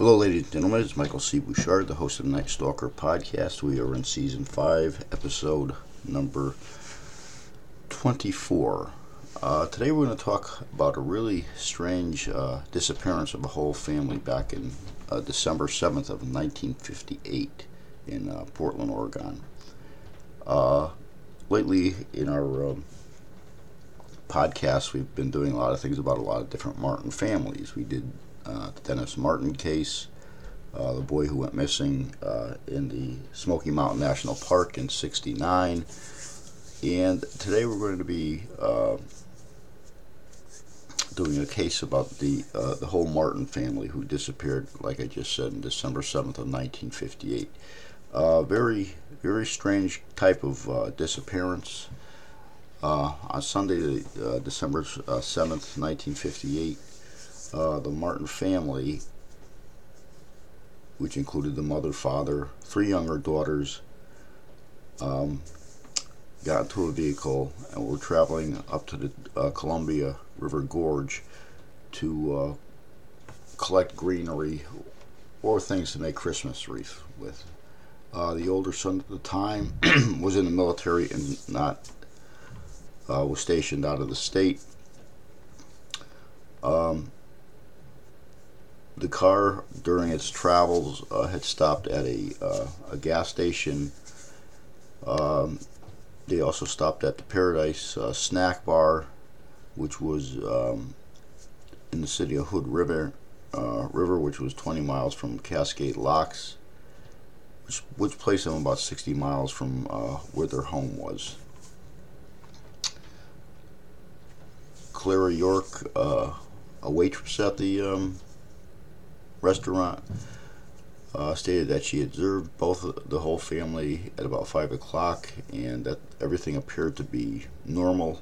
Hello, ladies and gentlemen. It's Michael C. Bouchard, the host of the Night Stalker podcast. We are in season five, episode number 24. Uh, today, we're going to talk about a really strange uh, disappearance of a whole family back in uh, December 7th of 1958 in uh, Portland, Oregon. Uh, lately, in our um, podcast, we've been doing a lot of things about a lot of different Martin families. We did uh, the Dennis Martin case, uh, the boy who went missing uh, in the Smoky Mountain National Park in '69. And today we're going to be uh, doing a case about the uh, the whole Martin family who disappeared, like I just said, in December 7th of 1958. Uh, very, very strange type of disappearance. on Sunday, December 7th, 1958, uh, the Martin family, which included the mother, father, three younger daughters, um, got into a vehicle and were traveling up to the uh, Columbia River Gorge to uh, collect greenery or things to make Christmas wreath with. Uh, the older son at the time was in the military and not uh, was stationed out of the state. Um, the car during its travels uh, had stopped at a, uh, a gas station. Um, they also stopped at the Paradise uh, Snack Bar, which was um, in the city of Hood River, uh, River, which was 20 miles from Cascade Locks, which, which placed them about 60 miles from uh, where their home was. Clara York, uh, a waitress at the um, restaurant uh, stated that she observed both the whole family at about five o'clock and that everything appeared to be normal.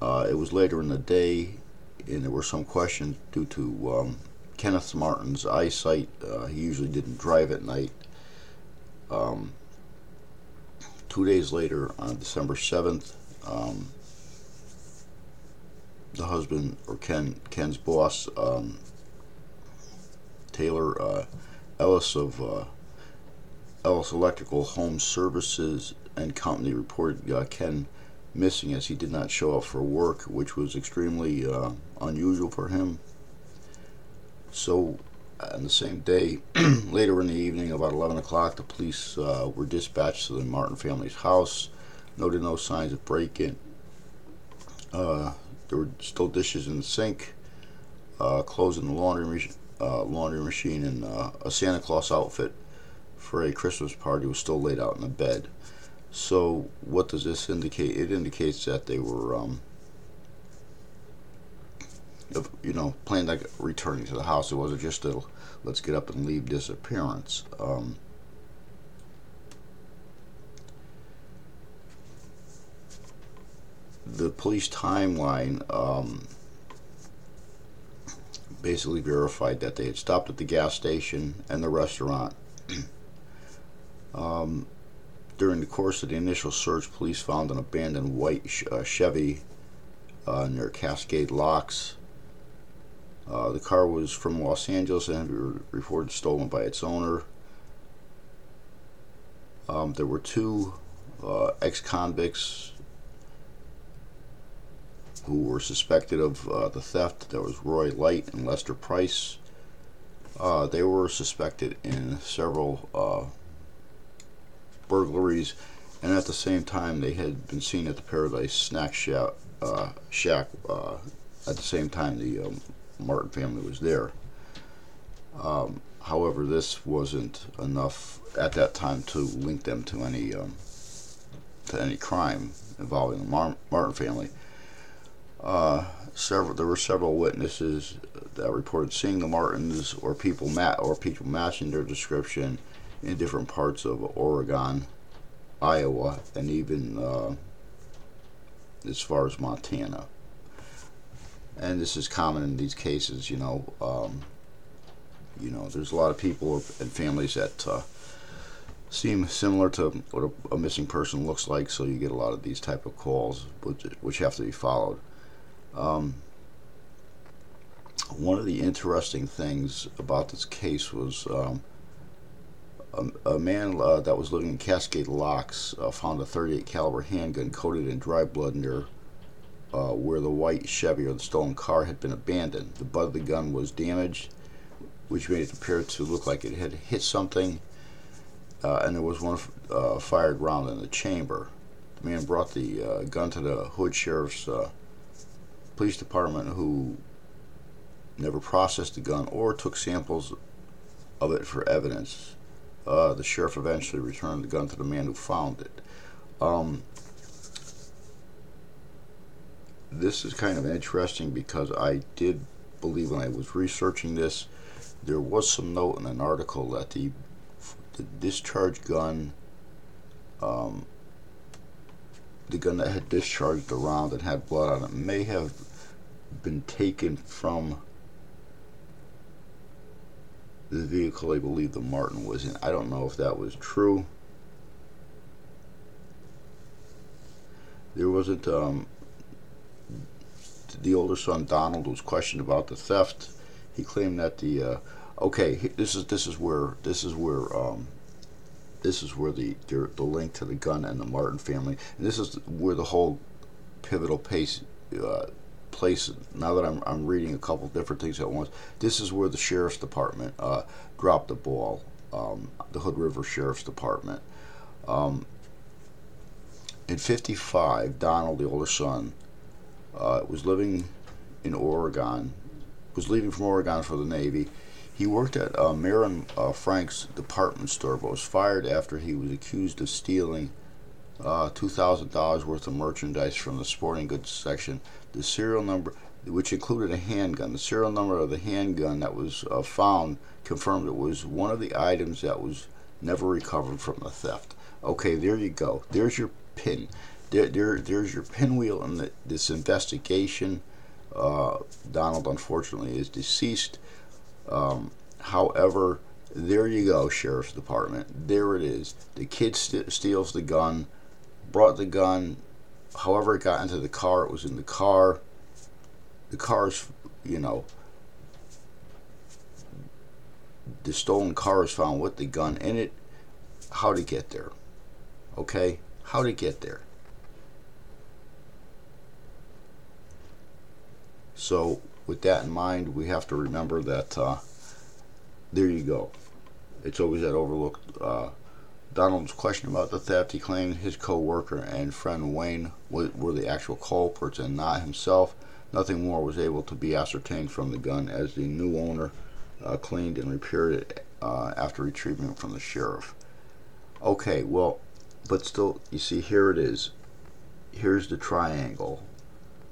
Uh, it was later in the day, and there were some questions due to um, Kenneth Martin's eyesight. Uh, he usually didn't drive at night. Um, two days later, on December 7th, um, the husband or Ken Ken's boss um, Taylor uh, Ellis of uh, Ellis Electrical Home Services and Company reported uh, Ken missing as he did not show up for work, which was extremely uh, unusual for him. So, on the same day, later in the evening, about 11 o'clock, the police uh, were dispatched to the Martin family's house. Noted no signs of break-in. Uh, there were still dishes in the sink, clothes in the laundry uh, laundry machine and uh, a Santa Claus outfit for a Christmas party was still laid out in the bed. So what does this indicate? It indicates that they were, um, you know, planning on returning to the house. It wasn't just a let's get up and leave disappearance. Um, the police timeline. Um, basically verified that they had stopped at the gas station and the restaurant. um, during the course of the initial search, police found an abandoned white uh, Chevy uh, near Cascade Locks. Uh, the car was from Los Angeles and re- reported stolen by its owner. Um, there were two uh, ex convicts who were suspected of uh, the theft. There was Roy Light and Lester Price. Uh, they were suspected in several uh, burglaries, and at the same time, they had been seen at the Paradise Snack Shack. Uh, shack uh, at the same time, the um, Martin family was there. Um, however, this wasn't enough at that time to link them to any um, to any crime involving the Mar- Martin family. Uh, several there were several witnesses that reported seeing the Martins or people ma- or people matching their description in different parts of Oregon, Iowa, and even uh, as far as Montana. And this is common in these cases, you know. Um, you know, there's a lot of people and families that uh, seem similar to what a, a, missing person looks like, so you get a lot of these type of calls, which, which have to be followed. Um, one of the interesting things about this case was um, a, a, man uh, that was living in Cascade Locks uh, found a 38 caliber handgun coated in dry blood near uh, where the white Chevy or the stolen car had been abandoned. The butt of the gun was damaged, which made it appear to look like it had hit something, uh, and there was one uh, fired round in the chamber. The man brought the uh, gun to the Hood Sheriff's Police Department, who never processed the gun or took samples of it for evidence. Uh, the sheriff eventually returned the gun to the man who found it. Um, this is kind of interesting because I did believe when I was researching this, there was some note in an article that the, the discharge gun, um, the gun that had discharged the round and had blood on it, may have been taken from the vehicle I believe the Martin was in. I don't know if that was true. There wasn't um, the older son Donald was questioned about the theft. He claimed that the uh, okay, this is this is where this is where um, this is where the the link to the gun and the Martin family, and this is where the whole pivotal pace uh, place. Now that I'm I'm reading a couple different things at once, this is where the sheriff's department uh, dropped the ball. Um, the Hood River Sheriff's Department. Um, in '55, Donald, the older son, uh, was living in Oregon, was leaving from Oregon for the Navy. He worked at uh, Marin uh, Frank's department store, but was fired after he was accused of stealing uh, $2,000 worth of merchandise from the sporting goods section. The serial number, which included a handgun, the serial number of the handgun that was uh, found confirmed it was one of the items that was never recovered from the theft. Okay, there you go. There's your pin there, there there's your pinwheel in the, this investigation. Uh, Donald, unfortunately, is deceased. Um, however, there you go, Sheriff's Department. There it is. The kid st- steals the gun, brought the gun. However, it got into the car, it was in the car. The car's, you know, the stolen car is found with the gun in it. How to get there? Okay? How to get there? So, with that in mind, we have to remember that uh, there you go. It's always that overlooked. Uh, Donald's question about the theft, he claimed his co worker and friend Wayne were, the actual culprits and not himself. Nothing more was able to be ascertained from the gun as the new owner uh, cleaned and repaired it uh, after retrieving it from the sheriff. Okay, well, but still, you see, here it is. Here's the triangle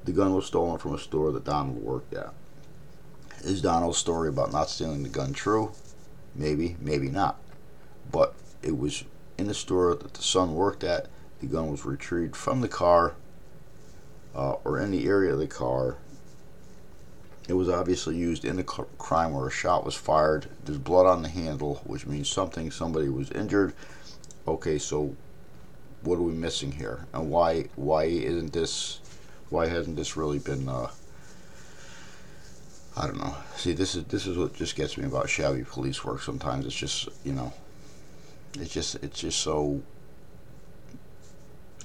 the gun was stolen from a store that Donald worked at. Is Donald's story about not stealing the gun true? Maybe, maybe not. But it was in the store that the son worked at. The gun was retrieved from the car uh, or in the area of the car. It was obviously used in the crime where a shot was fired. There's blood on the handle, which means something, somebody was injured. Okay, so what are we missing here? And why why isn't this why hasn't this really been uh, I don't know. See, this is this is what just gets me about shabby police work. Sometimes it's just you know, it's just it's just so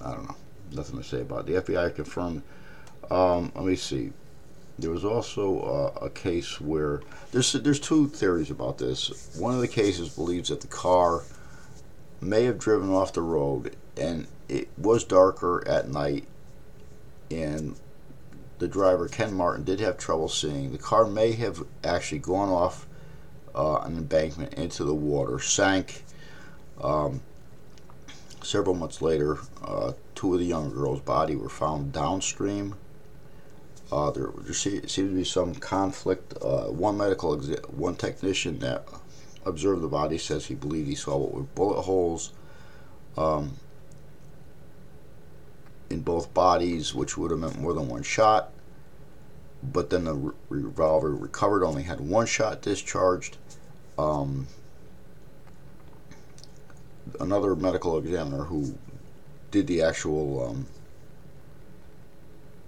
I don't know. Nothing to say about it. The FBI confirmed. Um, let me see. There was also uh, a case where there's there's two theories about this. One of the cases believes that the car may have driven off the road and it was darker at night and the driver Ken Martin did have trouble seeing. The car may have actually gone off uh, an embankment into the water, sank. Um, several months later, uh, two of the young girls' body were found downstream. Uh, there, there seemed to be some conflict. Uh, one medical, one technician that observed the body says he believed he saw what were bullet holes. Um, in both bodies, which would have meant more than one shot. But then the re- revolver recovered only had one shot discharged. Um, another medical examiner who did the actual um,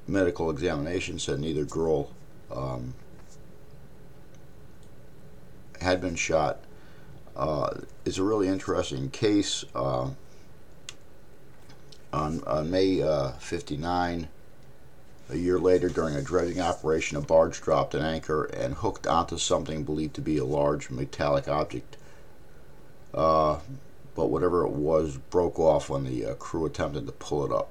medical examination said neither girl um, had been shot. Uh, it's a really interesting case. Uh, on, on May uh, 59, a year later, during a dredging operation, a barge dropped an anchor and hooked onto something believed to be a large metallic object. But whatever it was broke off when the uh, crew attempted to pull it up.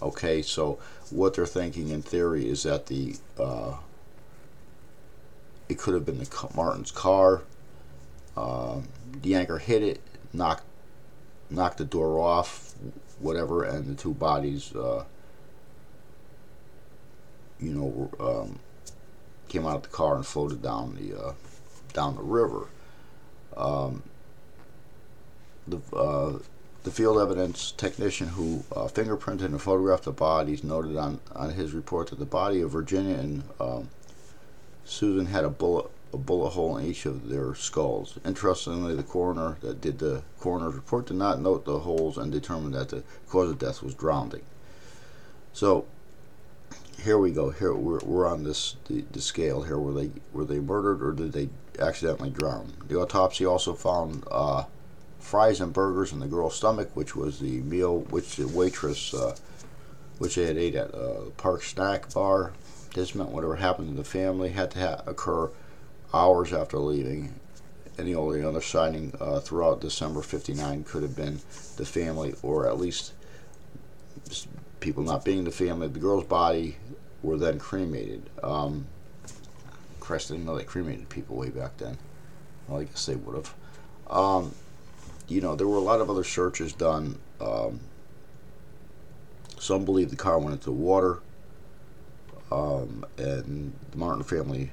Okay, so what they're thinking in theory is that the uh, it could have been the Martin's car. Uh, the anchor hit it, knocked knocked the door off, whatever, and the two bodies, uh, you know, um, came out of the car and floated down the uh, down the river. Um, the uh, the field evidence technician who uh, fingerprinted and photographed the bodies noted on, on his report that the body of Virginia and um, Susan had a bullet a bullet hole in each of their skulls. Interestingly, the coroner that did the coroner's report did not note the holes and determined that the cause of death was drowning. So here we go. Here we're, we're on this the, the scale here. Were they were they murdered or did they accidentally drown? The autopsy also found uh, fries and burgers in the girl's stomach, which was the meal which the waitress uh, which they had ate at uh, Park Snack Bar. This meant whatever happened to the family had to ha- occur hours after leaving. And the only other sighting uh, throughout December 59 could have been the family, or at least people not being the family. The girl's body were then cremated. Um, Christ, I didn't know they cremated people way back then. Well, I guess they would have. Um, you know, there were a lot of other searches done. Um, some believe the car went into the water, um, and the Martin family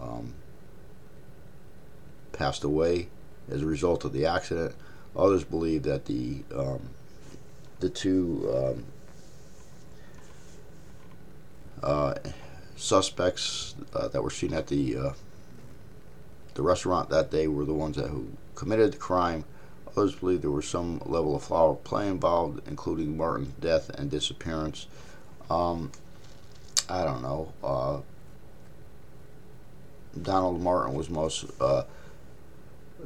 um, passed away as a result of the accident. Others believe that the um, the two um, uh, suspects uh, that were seen at the uh, the restaurant that day were the ones that who committed the crime. Others believe there was some level of foul play involved, including Martin's death and disappearance. Um, I don't know. Uh, Donald Martin was most uh,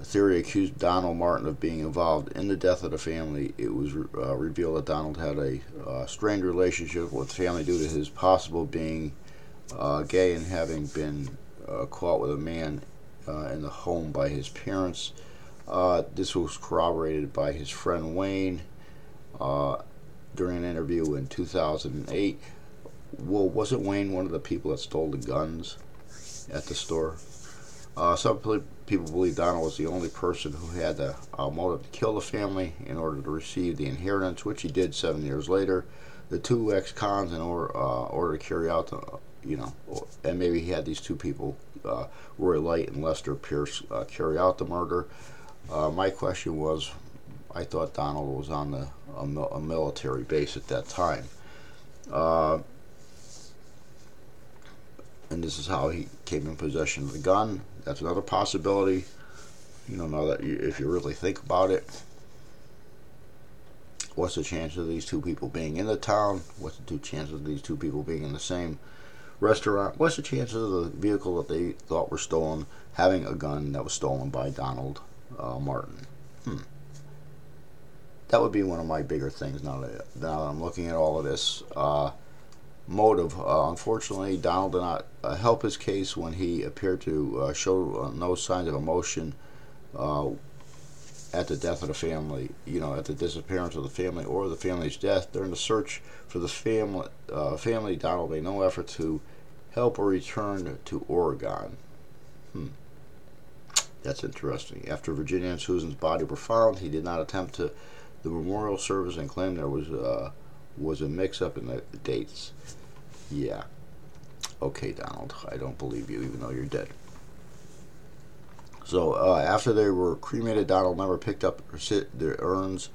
theory accused Donald Martin of being involved in the death of the family. It was uh, revealed that Donald had a uh, strained relationship with the family due to his possible being uh, gay and having been uh, caught with a man uh, in the home by his parents. Uh, this was corroborated by his friend Wayne during an interview in 2008. Well, wasn't Wayne one of the people that stole the guns at the store? Uh, some people believe Donald was the only person who had the uh, motive to kill the family in order to receive the inheritance, which he did seven years later. The two ex-cons, in order, uh, order to carry out the, you know, and maybe he had these two people, uh, Roy Light and Lester Pierce, uh, carry out the murder. Uh, my question was, I thought Donald was on the a, a military base at that time and this is how he came in possession of the gun. That's another possibility. You know, now that you, if you really think about it, what's the chance of these two people being in the town? What's the two chances of these two people being in the same restaurant? What's the chances of the vehicle that they thought were stolen having a gun that was stolen by Donald uh, Martin? Hmm. That would be one of my bigger things now that, now that I'm looking at all of this. Uh, motive. Uh, unfortunately, Donald did not uh, help his case when he appeared to uh, show uh, no signs of emotion uh, at the death of the family, you know, at the disappearance of the family or the family's death. During the search for the family, uh, family Donald made no effort to help or return to Oregon. Hmm. That's interesting. After Virginia and Susan's body were found, he did not attempt to the memorial service and claimed there was was a mix-up in the dates. Yeah. Okay, Donald, I don't believe you, even though you're dead. So uh, after they were cremated, Donald never picked up the urns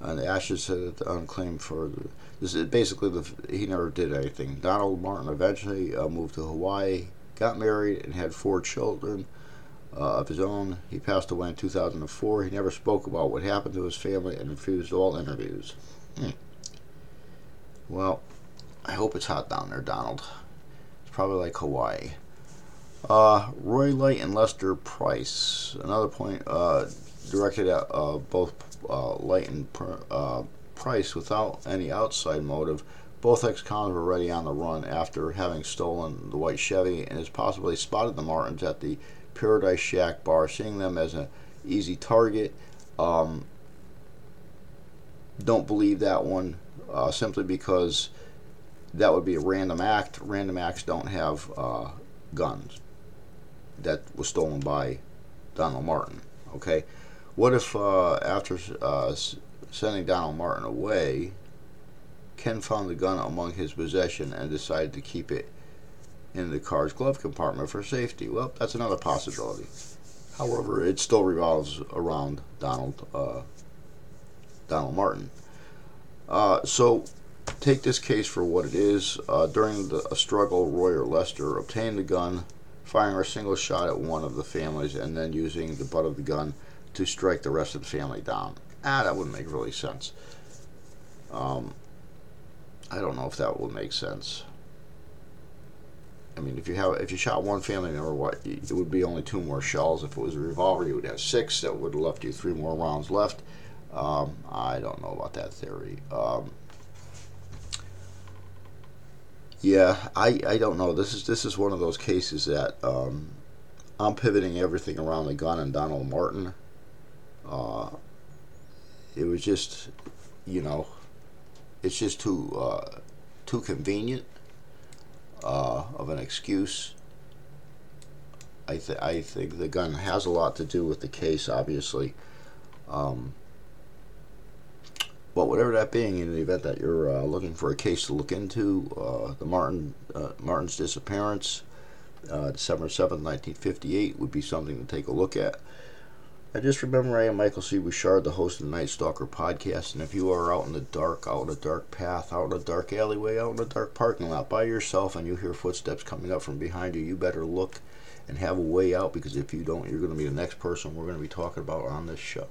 and the ashes set unclaimed for the, this is basically the he never did anything. Donald Martin eventually uh, moved to Hawaii, got married, and had four children uh, of his own. He passed away in 2004. He never spoke about what happened to his family and refused all interviews. Hmm. Well, I hope it's hot down there, Donald. It's probably like Hawaii. Uh, Roy Light and Lester Price. Another point uh, directed at uh, both uh, Light and uh, Price without any outside motive. Both ex-cons were already on the run after having stolen the white Chevy and has possibly spotted the Martins at the Paradise Shack bar, seeing them as an easy target. Um, don't believe that one uh, simply because that would be a random act. Random acts don't have uh, guns. That was stolen by Donald Martin. Okay, what if uh, after uh, sending Donald Martin away, Ken found the gun among his possession and decided to keep it in the car's glove compartment for safety? Well, that's another possibility. However, it still revolves around Donald uh, Donald Martin. Uh, so take this case for what it is. Uh, during the, a struggle, Roy or Lester obtained the gun, firing a single shot at one of the families, and then using the butt of the gun to strike the rest of the family down. Ah, that wouldn't make really sense. Um, I don't know if that would make sense. I mean, if you have if you shot one family member, what it would be only two more shells. If it was a revolver, you would have six. That would have left you three more rounds left. Um, I don't know about that theory. Um, yeah, I, I don't know. This is this is one of those cases that um, I'm pivoting everything around the gun and Donald Martin. Uh, it was just, you know, it's just too uh, too convenient uh, of an excuse. I th- I think the gun has a lot to do with the case, obviously. Um, but whatever that being, in the event that you're uh, looking for a case to look into, uh, the Martin uh, Martin's disappearance, uh, December seventh, nineteen fifty-eight, would be something to take a look at. And just remember, I am Michael C. Bouchard, the host of the Night Stalker podcast. And if you are out in the dark, out on a dark path, out in a dark alleyway, out in a dark parking lot by yourself, and you hear footsteps coming up from behind you, you better look and have a way out because if you don't, you're going to be the next person we're going to be talking about on this show.